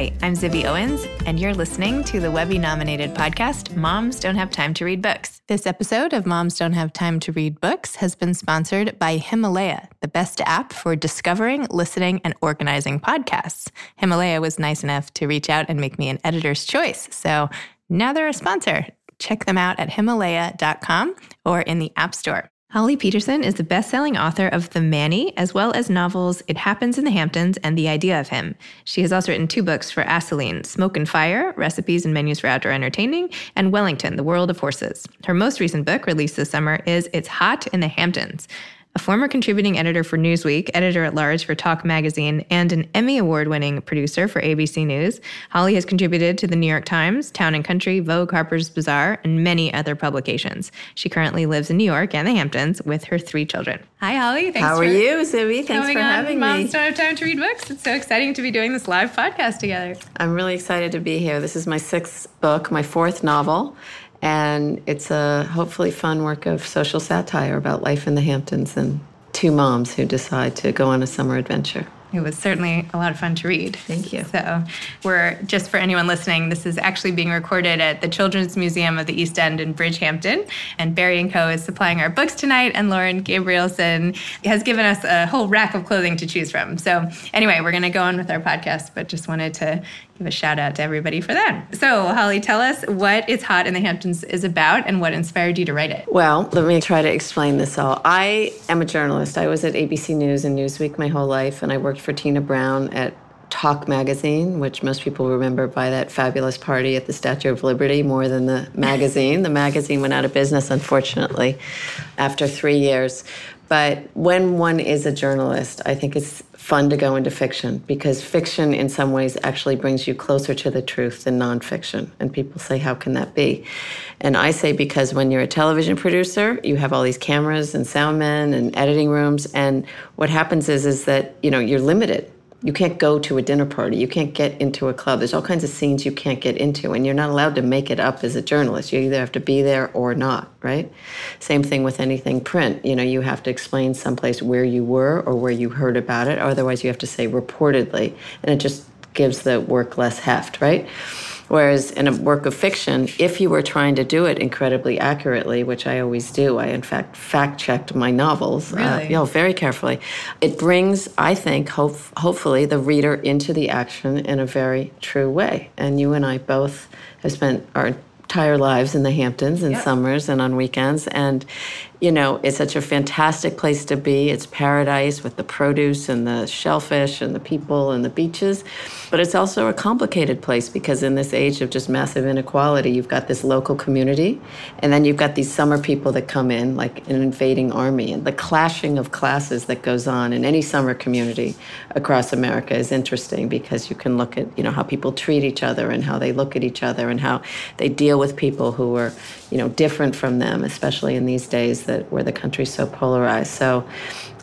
Hi, I'm Zibby Owens, and you're listening to the Webby nominated podcast, Moms Don't Have Time to Read Books. This episode of Moms Don't Have Time to Read Books has been sponsored by Himalaya, the best app for discovering, listening, and organizing podcasts. Himalaya was nice enough to reach out and make me an editor's choice. So now they're a sponsor. Check them out at Himalaya.com or in the App Store. Holly Peterson is the best selling author of The Manny, as well as novels It Happens in the Hamptons and The Idea of Him. She has also written two books for Assouline Smoke and Fire Recipes and Menus for Outdoor Entertaining, and Wellington The World of Horses. Her most recent book, released this summer, is It's Hot in the Hamptons a former contributing editor for Newsweek, editor at large for Talk Magazine, and an Emmy Award winning producer for ABC News. Holly has contributed to the New York Times, Town and Country, Vogue, Harper's Bazaar, and many other publications. She currently lives in New York and the Hamptons with her three children. Hi, Holly. Thanks How for are you, Zibby? Thanks coming for on having Moms me. Don't Have Time to Read Books. It's so exciting to be doing this live podcast together. I'm really excited to be here. This is my sixth book, my fourth novel, and it's a hopefully fun work of social satire about life in the Hamptons and two moms who decide to go on a summer adventure. It was certainly a lot of fun to read. Thank you. So, we're just for anyone listening, this is actually being recorded at the Children's Museum of the East End in Bridgehampton. And Barry and Co. is supplying our books tonight, and Lauren Gabrielson has given us a whole rack of clothing to choose from. So, anyway, we're going to go on with our podcast, but just wanted to give a shout out to everybody for that. So, Holly, tell us what It's Hot in the Hamptons is about and what inspired you to write it. Well, let me try to explain this all. I am a journalist. I was at ABC News and Newsweek my whole life, and I worked for Tina Brown at Talk Magazine, which most people remember by that fabulous party at the Statue of Liberty more than the magazine. the magazine went out of business, unfortunately, after three years. But when one is a journalist, I think it's fun to go into fiction because fiction, in some ways, actually brings you closer to the truth than nonfiction. And people say, How can that be? And I say, Because when you're a television producer, you have all these cameras and sound men and editing rooms. And what happens is, is that, you know, you're limited you can't go to a dinner party. You can't get into a club. There's all kinds of scenes you can't get into, and you're not allowed to make it up as a journalist. You either have to be there or not, right? Same thing with anything print. You know, you have to explain someplace where you were or where you heard about it. Otherwise, you have to say reportedly, and it just gives the work less heft, right? Whereas in a work of fiction, if you were trying to do it incredibly accurately, which I always do, I in fact fact checked my novels, really? uh, you know, very carefully. It brings, I think, hope, hopefully, the reader into the action in a very true way. And you and I both have spent our entire lives in the Hamptons in Yep. summers and on weekends, and you know, it's such a fantastic place to be. It's paradise with the produce and the shellfish and the people and the beaches. But it's also a complicated place because in this age of just massive inequality, you've got this local community, and then you've got these summer people that come in like an invading army. And the clashing of classes that goes on in any summer community across America is interesting because you can look at, you know, how people treat each other and how they look at each other and how they deal with people who are, you know, different from them, especially in these days that where the country's so polarized. So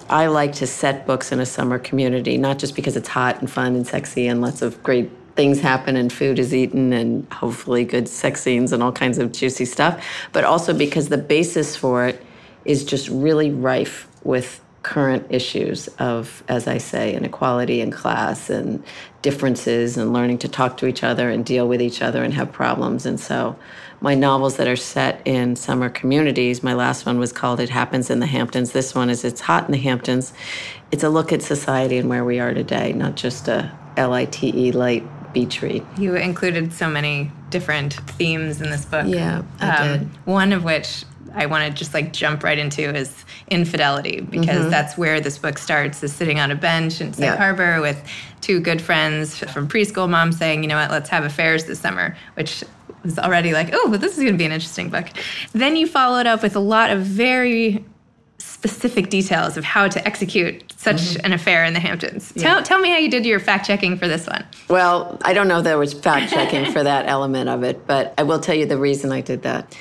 I like to set books in a summer community, not just because it's hot and fun and sexy and lots of great things happen and food is eaten and hopefully good sex scenes and all kinds of juicy stuff, but also because the basis for it is just really rife with current issues of, as I say, inequality in class and differences and learning to talk to each other and deal with each other and have problems. And so my novels that are set in summer communities, my last one was called It Happens in the Hamptons. This one is It's Hot in the Hamptons. It's a look at society and where we are today, not just a L-I-T-E light beach read. You included so many different themes in this book. Yeah, I um, did. One of which I want to just like jump right into is infidelity because mm-hmm. that's where this book starts is sitting on a bench in Sag yeah. Harbor with two good friends from preschool mom saying, you know what, let's have affairs this summer, which was already like, oh, but this is going to be an interesting book. Then you followed up with a lot of very specific details of how to execute such mm-hmm. an affair in the Hamptons. Yeah. Tell, tell me how you did your fact checking for this one. Well, I don't know there was fact checking for that element of it, but I will tell you the reason I did that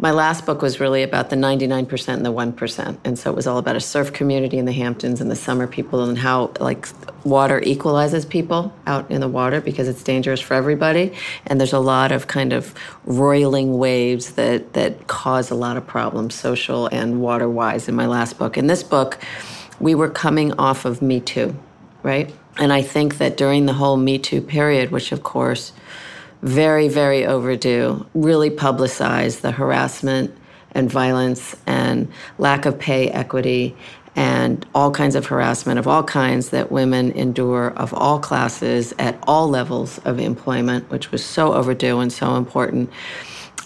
my last book was really about the 99% and the 1%. And so it was all about a surf community in the Hamptons and the summer people and how like water equalizes people out in the water because it's dangerous for everybody. And there's a lot of kind of roiling waves that, that cause a lot of problems, social and water wise, in my last book. In this book, we were coming off of Me Too, right? And I think that during the whole Me Too period, which of course very, very overdue, really publicize the harassment and violence and lack of pay equity and all kinds of harassment of all kinds that women endure of all classes at all levels of employment, which was so overdue and so important.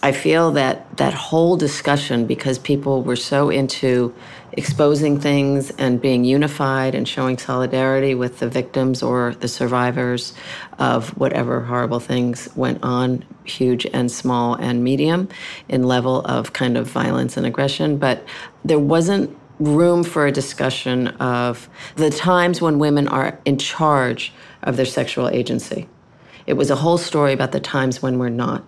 I feel that that whole discussion, because people were so into exposing things and being unified and showing solidarity with the victims or the survivors of whatever horrible things went on, huge and small and medium, in level of kind of violence and aggression. But there wasn't room for a discussion of the times when women are in charge of their sexual agency. It was a whole story about the times when we're not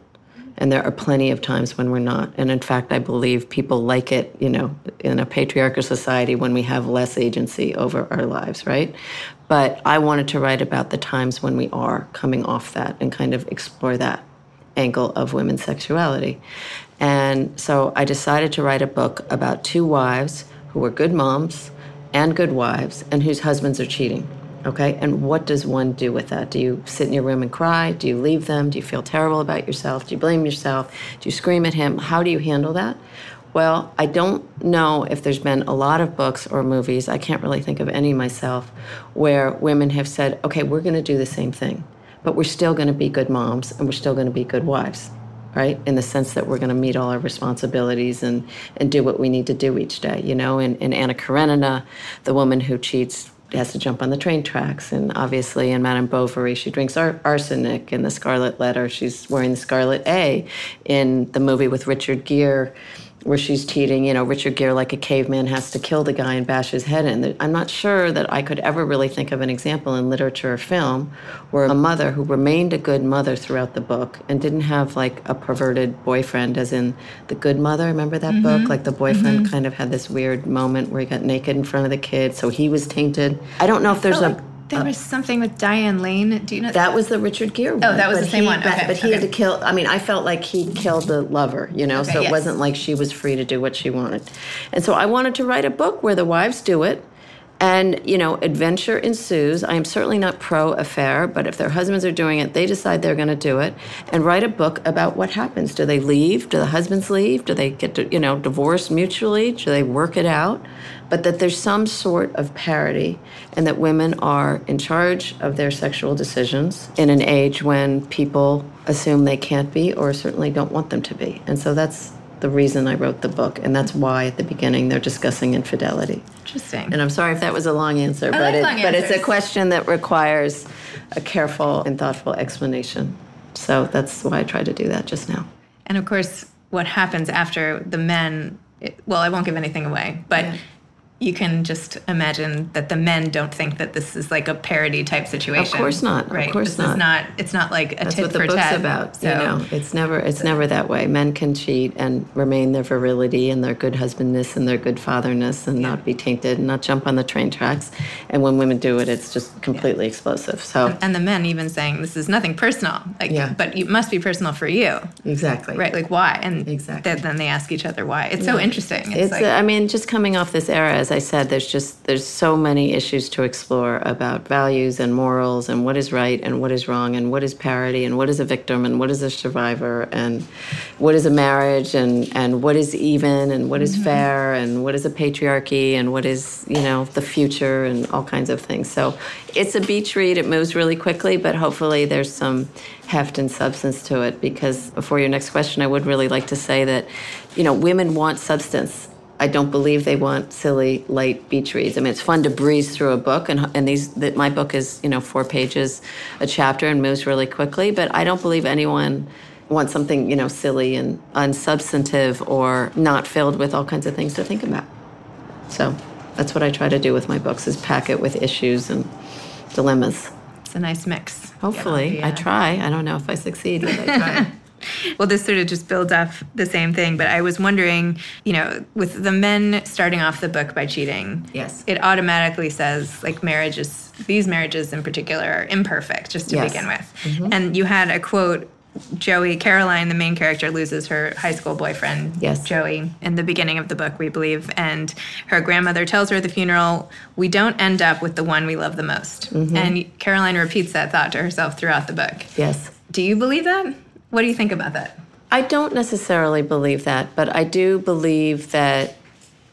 and there are plenty of times when we're not. And in fact, I believe people like it, you know, in a patriarchal society when we have less agency over our lives, right? But I wanted to write about the times when we are coming off that and kind of explore that angle of women's sexuality. And so I decided to write a book about two wives who were good moms and good wives and whose husbands are cheating. Okay, and what does one do with that? Do you sit in your room and cry? Do you leave them? Do you feel terrible about yourself? Do you blame yourself? Do you scream at him? How do you handle that? Well, I don't know if there's been a lot of books or movies, I can't really think of any myself, where women have said, okay, we're going to do the same thing, but we're still going to be good moms and we're still going to be good wives, right? In the sense that we're going to meet all our responsibilities and, and do what we need to do each day. You know, in, in Anna Karenina, the woman who cheats has to jump on the train tracks. And obviously, in Madame Bovary, she drinks ar- arsenic. In The Scarlet Letter, she's wearing the Scarlet A. In the movie with Richard Gere, where she's cheating, you know, Richard Gere, like a caveman, has to kill the guy and bash his head in. I'm not sure that I could ever really think of an example in literature or film where a mother who remained a good mother throughout the book and didn't have like a perverted boyfriend, as in The Good Mother. Remember that mm-hmm. book? Like the boyfriend mm-hmm. kind of had this weird moment where he got naked in front of the kid, so he was tainted. I don't know if there's a. There uh, was something with Diane Lane. Do you know that was the Richard Gere oh, one? Oh, that was the same he, one. Okay. But, he okay. had to kill. I mean, I felt like he killed the lover. You know, okay, so it yes. wasn't like she was free to do what she wanted. And so I wanted to write a book where the wives do it, and you know, adventure ensues. I am certainly not pro affair, but if their husbands are doing it, they decide they're going to do it, and write a book about what happens. Do they leave? Do the husbands leave? Do they get you know divorce mutually? Do they work it out? but that there's some sort of parity and that women are in charge of their sexual decisions in an age when people assume they can't be or certainly don't want them to be. And so that's the reason I wrote the book, and that's why at the beginning they're discussing infidelity. Interesting. And I'm sorry if that was a long answer, I but like it, long but it's a question that requires a careful and thoughtful explanation. So that's why I tried to do that just now. And of course, what happens after the men? It, well, I won't give anything away, but. Yeah you can just imagine that the men don't think that this is like a parody type situation. Of course not. Right. Of course this not. Is not. It's not like a That's tit what the for book's tat. about. So, you know, it's never it's never that way. Men can cheat and remain their virility and their good husbandness and their good fatherness and not be tainted and not jump on the train tracks. And when women do it, it's just completely explosive. So and the men even saying this is nothing personal. Like, Yeah. but it must be personal for you, exactly right? Like, why? And Exactly. then, then they ask each other why. It's so interesting. It's, It's, like, uh, I mean, just coming off this era, as I said, there's just there's so many issues to explore about values and morals and what is right and what is wrong and what is parity and what is a victim and what is a survivor and what is a marriage and and what is even and what is fair and what is a patriarchy and what is you know the future and all kinds of things. So it's a beach read. It moves really quickly, but hopefully there's some heft and substance to it. Because before your next question, I would really like to say that you know women want substance. I don't believe they want silly, light beach reads. I mean, it's fun to breeze through a book, and and these that my book is you know four pages a chapter and moves really quickly. But I don't believe anyone wants something you know silly and unsubstantive or not filled with all kinds of things to think about. So that's what I try to do with my books: is pack it with issues and dilemmas. it's a nice mix. Hopefully, Yeah. I try. I don't know if I succeed, but I try. Well, this sort of just builds off the same thing, but I was wondering, you know, with the men starting off the book by cheating, Yes. it automatically says like marriages, these marriages in particular are imperfect just to Yes. begin with. Mm-hmm. And you had a quote Joey Caroline, the main character, loses her high school boyfriend, Yes. Joey, in the beginning of the book, we believe. And her grandmother tells her at the funeral, We don't end up with the one we love the most. Mm-hmm. And Caroline repeats that thought to herself throughout the book. yes. Do you believe that? What do you think about that? I don't necessarily believe that, but I do believe that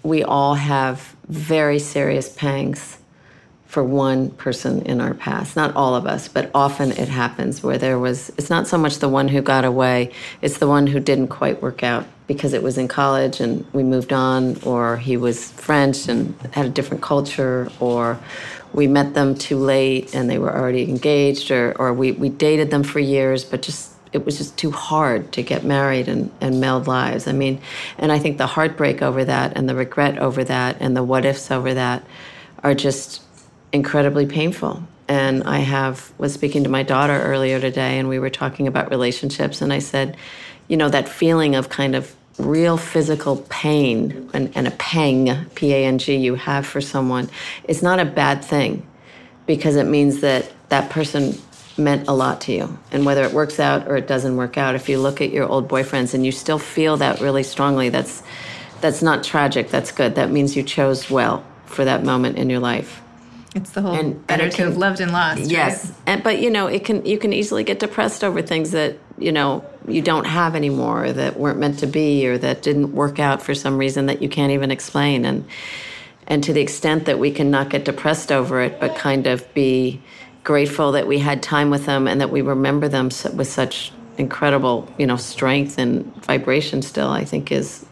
we all have very serious pangs for one person in our past. Not all of us, but often it happens where there was, it's not so much the one who got away, it's the one who didn't quite work out because it was in college and we moved on, or he was French and had a different culture, or we met them too late and they were already engaged, or, or we, we dated them for years, but just it was just too hard to get married and, and meld lives. I mean, and I think the heartbreak over that and the regret over that and the what ifs over that are just incredibly painful. And I have was speaking to my daughter earlier today and we were talking about relationships and I said, you know, that feeling of kind of real physical pain and, and a pang, P A N G, you have for someone is not a bad thing because it means that that person meant a lot to you. And whether it works out or it doesn't work out, if you look at your old boyfriends and you still feel that really strongly, that's that's not tragic. That's good. That means you chose well for that moment in your life. It's the whole And- better and to have loved and lost. right? Yes, and but you know it can you can easily get depressed over things that you know you don't have anymore, or that weren't meant to be, or that didn't work out for some reason that you can't even explain. And and to the extent that we can not get depressed over it, but kind of be grateful that we had time with them and that we remember them with such incredible you know strength and vibration. Still, I think is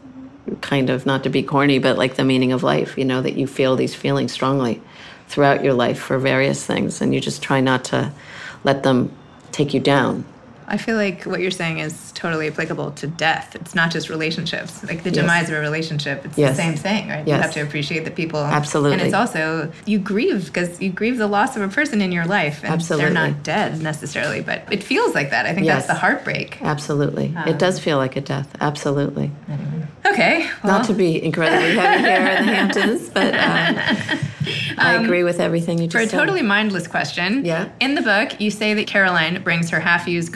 kind of not to be corny, but like the meaning of life. You know that you feel these feelings strongly throughout your life for various things, and you just try not to let them take you down. I feel like what you're saying is totally applicable to death. It's not just relationships. Like the demise of a relationship, it's Yes. the same thing, right? You have to appreciate the people. Absolutely. And it's also, you grieve because you grieve the loss of a person in your life. And Absolutely. They're not dead necessarily, but it feels like that. I think Yes. that's the heartbreak. Absolutely, it does feel like a death. Absolutely, Okay. Well, not to be incredibly heavy here in the Hamptons, but uh, I agree with everything you just for a said. totally mindless question, Yeah. in the book, you say that Caroline brings her half-used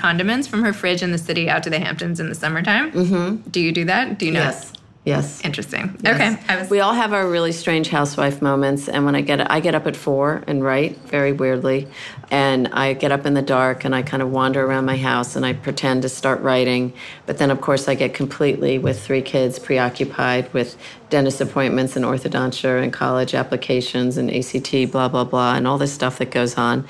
from her fridge in the city out to the Hamptons in the summertime. Mm-hmm. Do you do that? Do you know? yes, yes. Interesting. Yes. Okay. Was, we all have our really strange housewife moments, and when I get I get up at four and write very weirdly, and I get up in the dark and I kind of wander around my house and I pretend to start writing, but then of course I get completely with three kids preoccupied with dentist appointments and orthodontia and college applications and ACT blah blah blah and all this stuff that goes on,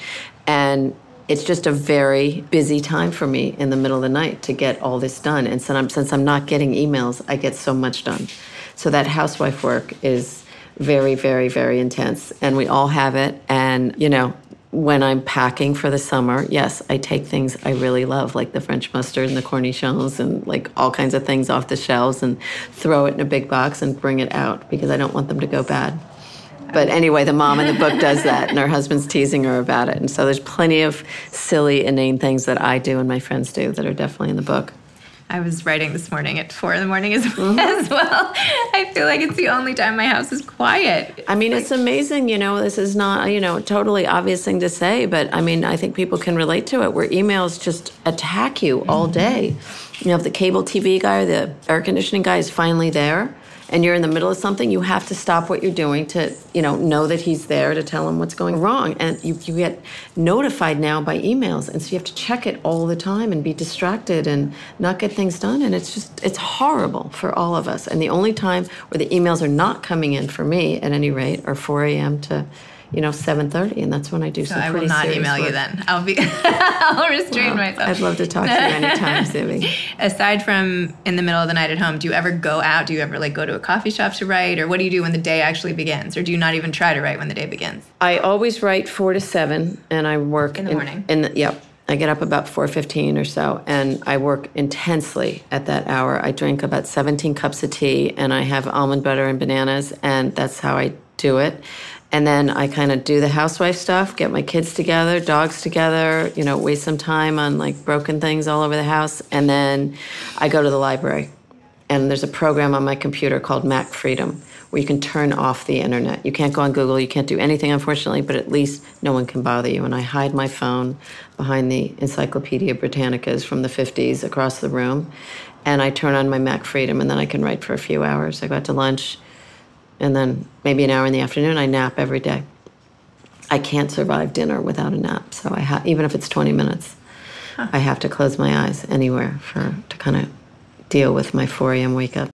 and it's just a very busy time for me in the middle of the night to get all this done. And since I'm, since I'm not getting emails, I get so much done. So that housewife work is very, very, very intense. And we all have it. And, you know, when I'm packing for the summer, yes, I take things I really love, like the French mustard and the cornichons and like all kinds of things off the shelves and throw it in a big box and bring it out because I don't want them to go bad. But anyway, the mom in the book does that, and her husband's teasing her about it. And so there's plenty of silly, inane things that I do and my friends do that are definitely in the book. I was writing this morning at four in the morning as, mm-hmm. as well. I feel like it's the only time my house is quiet. I mean, it's amazing. You know, this is not, you know, totally obvious thing to say, but I mean, I think people can relate to it where emails just attack you all mm-hmm. day. You know, if the cable TV guy or the air conditioning guy is finally there, and you're in the middle of something, you have to stop what you're doing to, you know, know that he's there to tell him what's going wrong. And you, you get notified now by emails, and so you have to check it all the time and be distracted and not get things done. And it's just, it's horrible for all of us. And the only time where the emails are not coming in for me, at any rate, are 4 a.m. to you know, 7.30, and that's when I do so some I will not email work. you then. I'll be, I'll restrain well, myself. I'd love to talk to you anytime, Zibby. Aside from in the middle of the night at home, do you ever go out? Do you ever like go to a coffee shop to write? Or what do you do when the day actually begins? Or do you not even try to write when the day begins? I always write 4 to 7, and I work. In the morning? In, the, yep. I get up about 4:15 or so and I work intensely at that hour. I drink about 17 cups of tea and I have almond butter and bananas and that's how I do it. And then I kind of do the housewife stuff, get my kids together, dogs together, you know, waste some time on like broken things all over the house. And then I go to the library. And there's a program on my computer called Mac Freedom where you can turn off the internet. You can't go on Google, you can't do anything, unfortunately, but at least no one can bother you. And I hide my phone behind the Encyclopedia Britannicas from the 50s across the room. And I turn on my Mac Freedom, and then I can write for a few hours. I go out to lunch and then maybe an hour in the afternoon, I nap every day. I can't survive dinner without a nap. So I ha- even if it's 20 minutes, huh. I have to close my eyes anywhere for to kind of deal with my 4 a.m. wake up.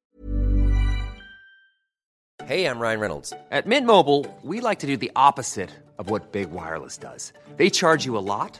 Hey, I'm Ryan Reynolds. At Mint Mobile, we like to do the opposite of what Big Wireless does. They charge you a lot,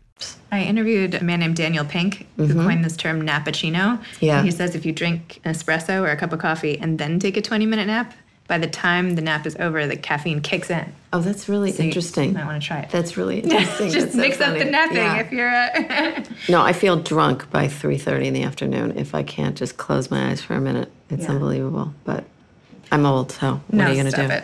I interviewed a man named Daniel Pink who mm-hmm. coined this term nappuccino. Yeah. And he says if you drink an espresso or a cup of coffee and then take a 20 minute nap, by the time the nap is over, the caffeine kicks in. Oh, that's really so interesting. I want to try it. That's really interesting. Just mix up the napping yeah. if you're. A no, I feel drunk by 3:30 in the afternoon if I can't just close my eyes for a minute. It's yeah. unbelievable, but I'm old, so what no, are you going to do? It.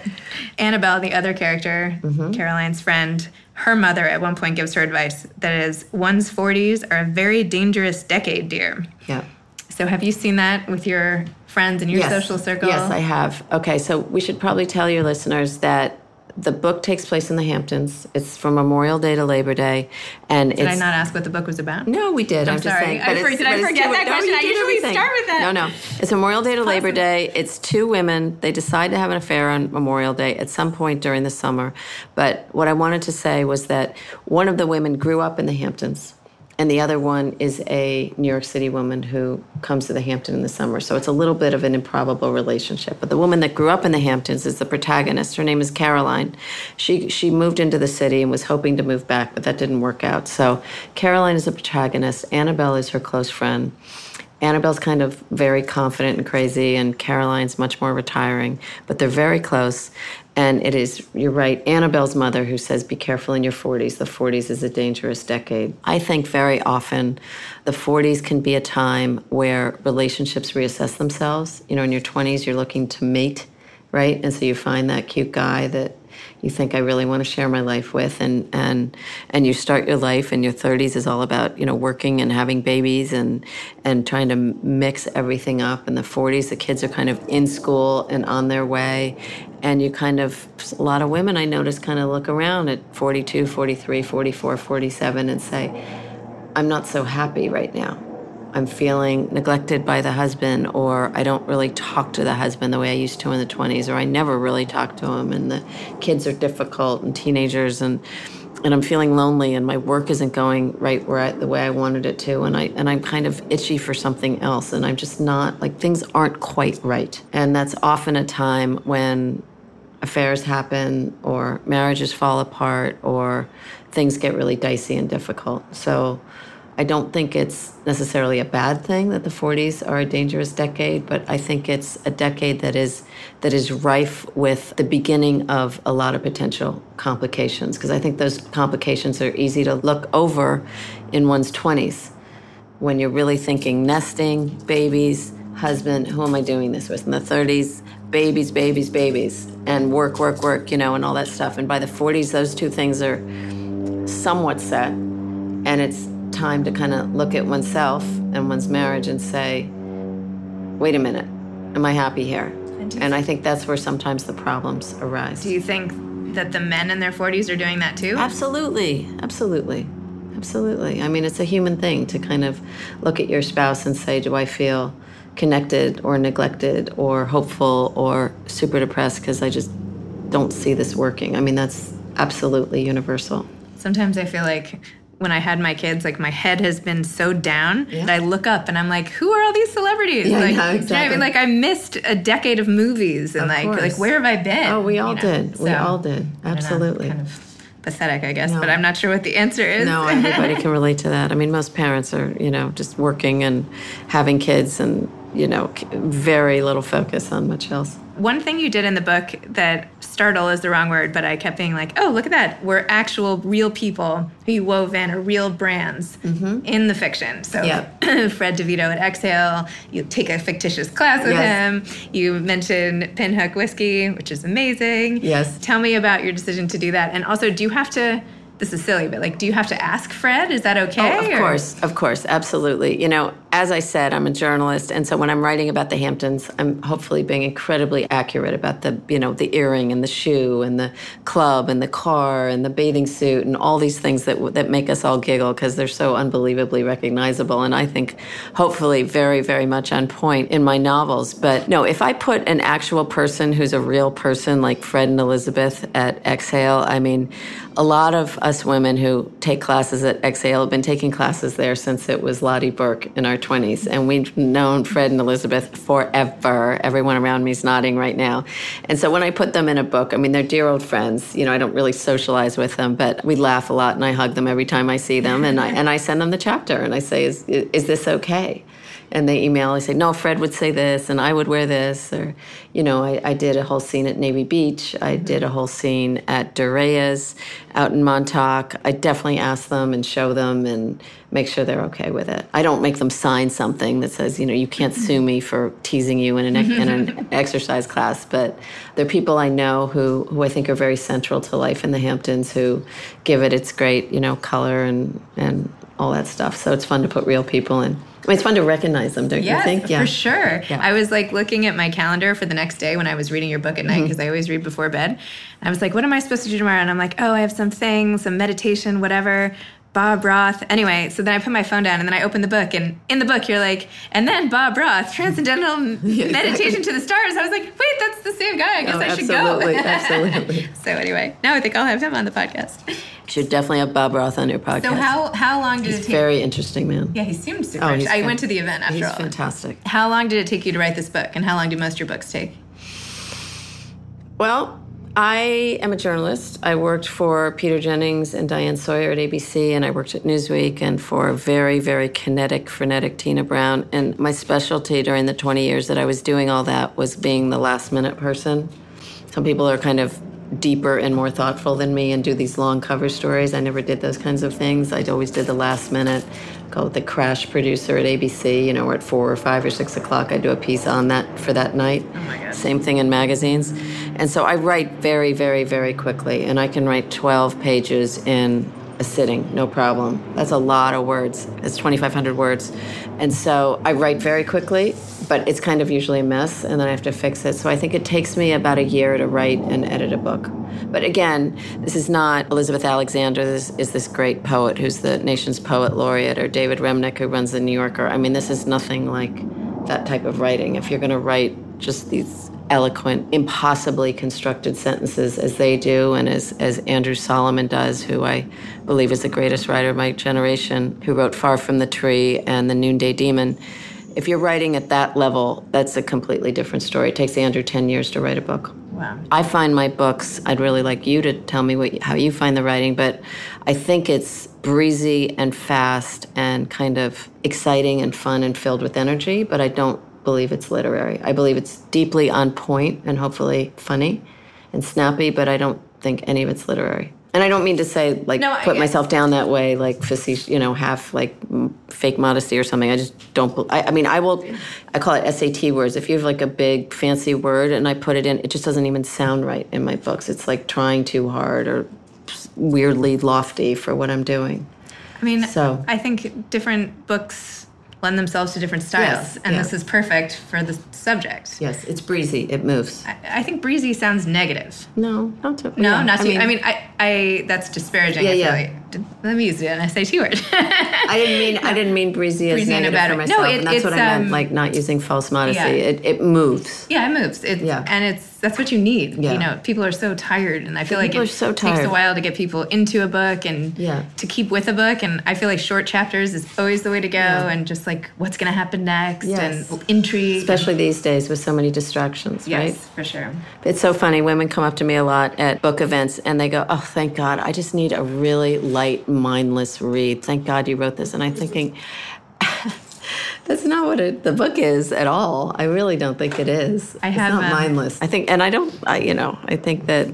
Annabelle, the other character, mm-hmm. Caroline's friend, her mother at one point gives her advice that is, one's 40s are a very dangerous decade, dear. Yeah. So have you seen that with your friends in your Yes. social circle? Yes, I have. Okay, so we should probably tell your listeners that the book takes place in the Hamptons. It's from Memorial Day to Labor Day, and Did I not ask what the book was about? No, we did. I'm I'm, just sorry. saying. I for- did I forget two- that no, question? I usually everything. start with that. No, no. It's Memorial Day to Labor Day. It's two women. They decide to have an affair on Memorial Day at some point during the summer. But what I wanted to say was that one of the women grew up in the Hamptons. And the other one is a New York City woman who comes to the Hampton in the summer. So it's a little bit of an improbable relationship. But the woman that grew up in the Hamptons is the protagonist. Her name is Caroline. She she moved into the city and was hoping to move back, but that didn't work out. So Caroline is the protagonist. Annabelle is her close friend. Annabelle's kind of very confident and crazy, and Caroline's much more retiring, but they're very close. And it is, you're right, Annabelle's mother who says, Be careful in your 40s. The 40s is a dangerous decade. I think very often the 40s can be a time where relationships reassess themselves. You know, in your 20s, you're looking to mate, right? And so you find that cute guy that you think I really want to share my life with and and and you start your life in your 30s is all about you know working and having babies and and trying to mix everything up. In the 40s the kids are kind of in school and on their way and you kind of a lot of women I notice kind of look around at 42 43 44 47 and say I'm not so happy right now I'm feeling neglected by the husband, or I don't really talk to the husband the way I used to in the 20s, or I never really talked to him, and the kids are difficult and teenagers, and and I'm feeling lonely, and my work isn't going right where I, the way I wanted it to, and I and I'm kind of itchy for something else, and I'm just not like things aren't quite right, and that's often a time when affairs happen, or marriages fall apart, or things get really dicey and difficult. So. I don't think it's necessarily a bad thing that the 40s are a dangerous decade, but I think it's a decade that is that is rife with the beginning of a lot of potential complications because I think those complications are easy to look over in one's 20s when you're really thinking nesting, babies, husband, who am I doing this with? In the 30s, babies, babies, babies, and work, work, work, you know, and all that stuff. And by the 40s, those two things are somewhat set, and it's time to kind of look at oneself and one's marriage and say, wait a minute, am I happy here? And I think that's where sometimes the problems arise. Do you think that the men in their 40s are doing that too? Absolutely, absolutely, absolutely. I mean, it's a human thing to kind of look at your spouse and say, do I feel connected or neglected or hopeful or super depressed because I just don't see this working? I mean, that's absolutely universal. Sometimes I feel like when I had my kids, like my head has been so down that I look up and I'm like, who are all these celebrities? Yeah, like, know, you know I exactly. mean? Like I missed a decade of movies and Of like course. like where have I been? Oh, we all You know? did. We all did. Know, Absolutely. kind of pathetic, I guess, No. but I'm not sure what the answer is. No, everybody can relate to that. I mean, most parents are, you know, just working and having kids and, you know, very little focus on much else. One thing you did in the book that startle is the wrong word, but I kept being like, oh, look at that. We're actual real people who you wove in are real brands mm-hmm. in the fiction. So Yep. Fred DeVito at Exhale, you take a fictitious class with Yes. him. You mentioned Pinhook Whiskey, which is amazing. Yes. Tell me about your decision to do that. And also, do you have to, this is silly, but like, do you have to ask Fred? Is that okay? Oh, of or- course, of course, absolutely. You know, as I said, I'm a journalist, and so when I'm writing about the Hamptons, I'm hopefully being incredibly accurate about the, you know, the earring and the shoe and the club and the car and the bathing suit and all these things that that make us all giggle because they're so unbelievably recognizable, and I think hopefully very, very much on point in my novels. But no, if I put an actual person who's a real person like Fred and Elizabeth at Exhale, I mean, a lot of us women who take classes at Exhale have been taking classes there since it was Lotte Berk in our 20s. And we've known Fred and Elizabeth forever. Everyone around me is nodding right now. And so when I put them in a book, I mean, they're dear old friends. You know, I don't really socialize with them, but we laugh a lot and I hug them every time I see them. And I, and I send them the chapter and I say, is, is this okay? And they email and say, no, Fred would say this, and I would wear this, or, you know, I, I did a whole scene at Navy Beach. I mm-hmm. did a whole scene at Duryea's out in Montauk. I definitely ask them and show them and make sure they're okay with it. I don't make them sign something that says, you know, you can't sue me for teasing you in an, in an exercise class, but they're people I know who, who I think are very central to life in the Hamptons who give it its great, you know, color and, and all that stuff. So it's fun to put real people in. I mean, it's fun to recognize them, don't yes, you think? Yeah, for sure. Yeah. I was like looking at my calendar for the next day when I was reading your book at night Mm-hmm. because I always read before bed. I was like, what am I supposed to do tomorrow? And I'm like, oh, I have some things, some meditation, whatever. Bob Roth. Anyway, so then I put my phone down and then I opened the book, and in the book you're like, and then Bob Roth, Transcendental Meditation to the Stars. I was like, wait, that's the same guy. I guess Oh, I should go. absolutely. so anyway, now I think I'll have him on the podcast. Should definitely have Bob Roth on your podcast. So how how long did He's it take? very interesting, man. yeah, he seemed super. Oh, he's I went to the event after He's all. fantastic. How long did it take you to write this book, and how long do most of your books take? Well, I am a journalist. I worked for Peter Jennings and Diane Sawyer at ABC, and I worked at Newsweek and for very, very kinetic, frenetic Tina Brown. And my specialty during the 20 years that I was doing all that was being the last minute person. Some people are kind of deeper and more thoughtful than me and do these long cover stories. I never did those kinds of things. I always did the last minute. Call it the crash producer at ABC. You know, where at four or five or six o'clock, I do a piece on that for that night. Oh my God. Same thing in magazines. And so I write very, very, very quickly, and I can write 12 pages in a sitting, no problem. That's a lot of words. It's 2,500 words. And so I write very quickly, but it's kind of usually a mess, and then I have to fix it. So I think it takes me about a year to write and edit a book. But again, this is not Elizabeth Alexander. This is this great poet who's the nation's poet laureate, or David Remnick, who runs the New Yorker. I mean, this is nothing like that type of writing. If you're going to write just these eloquent, impossibly constructed sentences as they do, and as, as Andrew Solomon does, who I believe is the greatest writer of my generation, who wrote Far from the Tree and The Noonday Demon. If you're writing at that level, that's a completely different story. It takes Andrew 10 years to write a book. Wow. I find my books, I'd really like you to tell me what, how you find the writing, but I think it's breezy and fast and kind of exciting and fun and filled with energy, but I don't believe it's literary. I believe it's deeply on point and hopefully funny and snappy, but I don't think any of it's literary. And I don't mean to say like No, put myself down that way, like facetious, you know, half like m- fake modesty or something. I just don't. I, I mean, I will. I call it SAT words. If you have like a big fancy word and I put it in, it just doesn't even sound right in my books. It's like trying too hard or weirdly lofty for what I'm doing. I mean, So- I think different books lend themselves to different styles, Yes, and this is perfect for the subject. Yes, it's breezy. It moves. I, I think breezy sounds negative. No, not to. No, yeah, not to. I mean, I, I, that's disparaging. Yeah, I yeah. like. Let me use an SAT word. I didn't mean I didn't mean breezy as Breezy in a negative bad for myself. No, it- and that's what it's, I meant, um, like not using false modesty. Yeah. It it moves. yeah, it moves. It's, Yeah. and it's that's what you need. Yeah. You know, people are so tired, and I feel like it so takes a while to get people into a book and Yeah. to keep with a book. And I feel like short chapters is always the way to go, and just like what's going to happen next Yes. and intrigue. Especially these days with so many distractions, yes, right? for sure. It's so funny. Women come up to me a lot at book events and they go, Oh, thank God. I just need a really light, mindless read. Thank God you wrote this. And I'm thinking, That's not what it, the book is at all. I really don't think it is. I it's have, not um, mindless. I think, and I don't, I, you know, I think that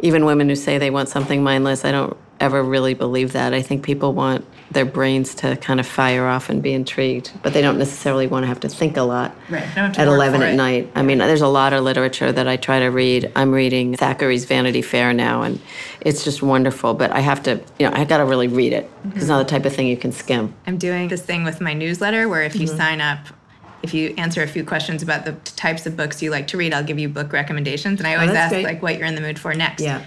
even women who say they want something mindless, I don't ever really believe that. I think people want their brains to kind of fire off and be intrigued, but they don't necessarily want to have to think a lot Right, they don't have to at 11 at it. night. I mean, there's a lot of literature that I try to read. I'm reading Thackeray's Vanity Fair now, and it's just wonderful. But I have to, you know, I got to really read it. It's not the type of thing you can skim. I'm doing this thing with my newsletter where if you Mm-hmm. sign up, if you answer a few questions about the types of books you like to read, I'll give you book recommendations. And I always Oh, ask great. like what you're in the mood for next. Yeah.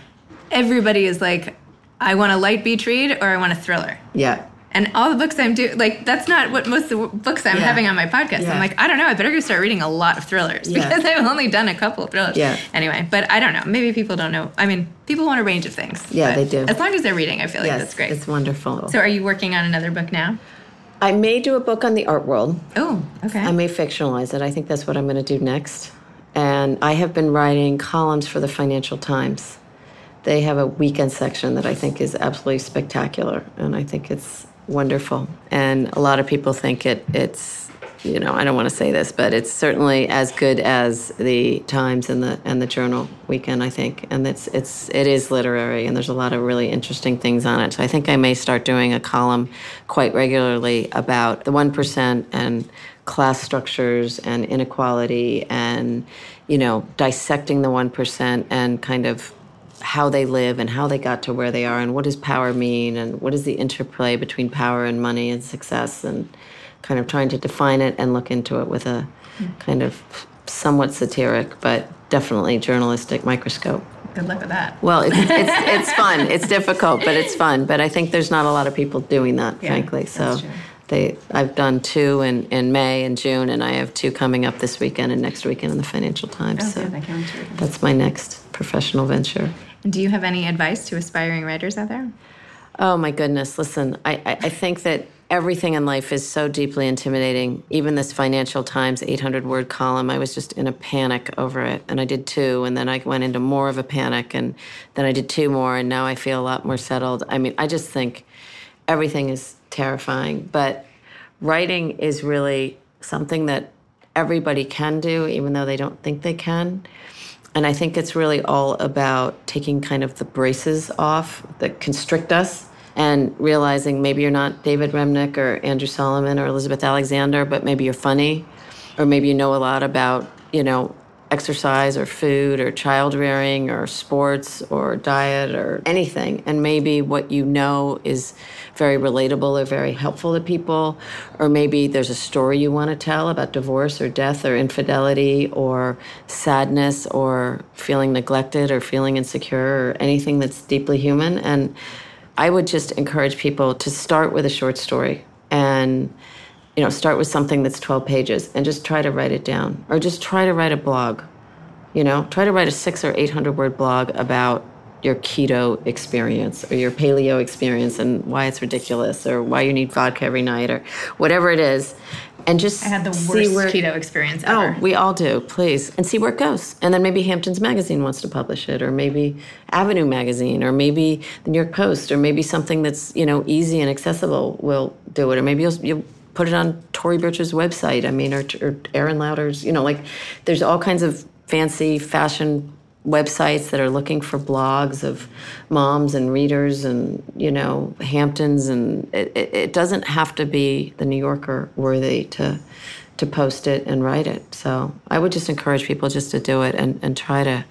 Everybody is like, I want a light beach read or I want a thriller. Yeah. And all the books I'm doing, like that's not what most of the books I'm Yeah. having on my podcast. Yeah. I'm like, I don't know. I better go start reading a lot of thrillers Yeah. because I've only done a couple of thrillers. Yeah. Anyway, but I don't know. Maybe people don't know. I mean, people want a range of things. Yeah, they do. As long as they're reading, I feel like that's great. It's wonderful. so, are you working on another book now? I may do a book on the art world. Oh, okay. I may fictionalize it. I think that's what I'm going to do next. And I have been writing columns for the Financial Times. They have a weekend section that I think is absolutely spectacular, and I think it's wonderful. And a lot of people think it it's you know I don't want to say this, but it's certainly as good as the Times and the and the Journal weekend. I think, and it's it's it is literary, and there's a lot of really interesting things on it. So I think I may start doing a column quite regularly about the one percent and class structures and inequality and you know dissecting the 1% and kind of how they live and how they got to where they are and what does power mean and what is the interplay between power and money and success and kind of trying to define it and look into it with a hmm. kind of somewhat satiric but definitely journalistic microscope. Good luck with that. Well, it's, it's, it's fun. It's difficult, but it's fun. But I think there's not a lot of people doing that, Yeah, frankly. So they, I've done two in, in May and June, and I have two coming up this weekend and next weekend in the Financial Times. Oh, so good. I can't wait to read them. that's my next professional venture. Do you have any advice to aspiring writers out there? Oh my goodness! Listen, I, I, I think that everything in life is so deeply intimidating. Even this Financial Times 800 word column, I was just in a panic over it, and I did two, and then I went into more of a panic, and then I did two more, and now I feel a lot more settled. I mean, I just think everything is terrifying, but writing is really something that everybody can do, even though they don't think they can. And I think it's really all about taking kind of the braces off that constrict us and realizing maybe you're not David Remnick or Andrew Solomon or Elizabeth Alexander, but maybe you're funny, or maybe you know a lot about, you know, exercise or food or child rearing or sports or diet or anything. And maybe what you know is very relatable or very helpful to people. Or maybe there's a story you want to tell about divorce or death or infidelity or sadness or feeling neglected or feeling insecure or anything that's deeply human. And I would just encourage people to start with a short story and you know, start with something that's 12 pages and just try to write it down or just try to write a blog. You know, try to write a 6 or 800 word blog about your keto experience or your paleo experience and why it's ridiculous or why you need vodka every night or whatever it is. And just I had the worst where- keto experience oh, ever. Oh, we all do, please. And see where it goes. And then maybe Hamptons Magazine wants to publish it, or maybe Avenue Magazine, or maybe the New York Post, or maybe something that's, you know, easy and accessible will do it. Or maybe you'll, you'll put it on Tory Burch's website, I mean, or, or Aerin Lauder's, you know, like there's all kinds of fancy fashion websites that are looking for blogs of moms and readers and you know hamptons and it, it, doesn't have to be the new yorker worthy to to post it and write it. So i would just encourage people just to do it and, and try to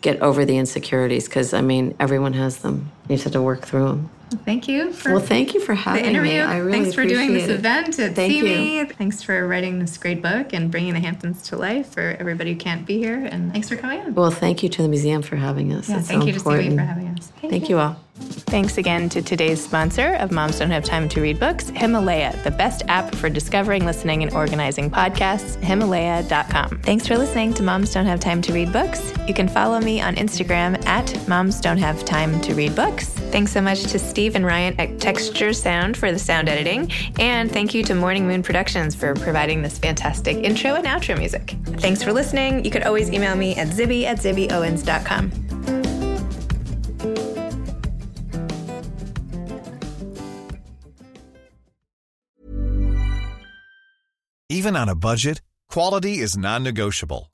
get over the insecurities because i mean everyone has them. You just have to work through them Thank you for well thank you for the having interview. me i really Thanks for doing this it. event at Thank See you. Thanks for writing this great book and bringing the Hamptons to life for everybody who can't be here. And thanks for coming on. well thank you to the museum for having us yeah, It's thank so you to Stevie important. for having us. thank you all Thanks again to today's sponsor of Moms Don't Have Time to Read Books, Himalaya, the best app for discovering, listening, and organizing podcasts, Himalaya.com. Thanks for listening to Moms Don't Have Time to Read Books. You can follow me on Instagram at Moms Don't Have Time to Read Books. Thanks so much to Steve and Ryan at Texture Sound for the sound editing. And thank you to Morning Moon Productions for providing this fantastic intro and outro music. Thanks for listening. You could always email me at zibby at zibbyowens.com. Even on a budget, quality is non-negotiable.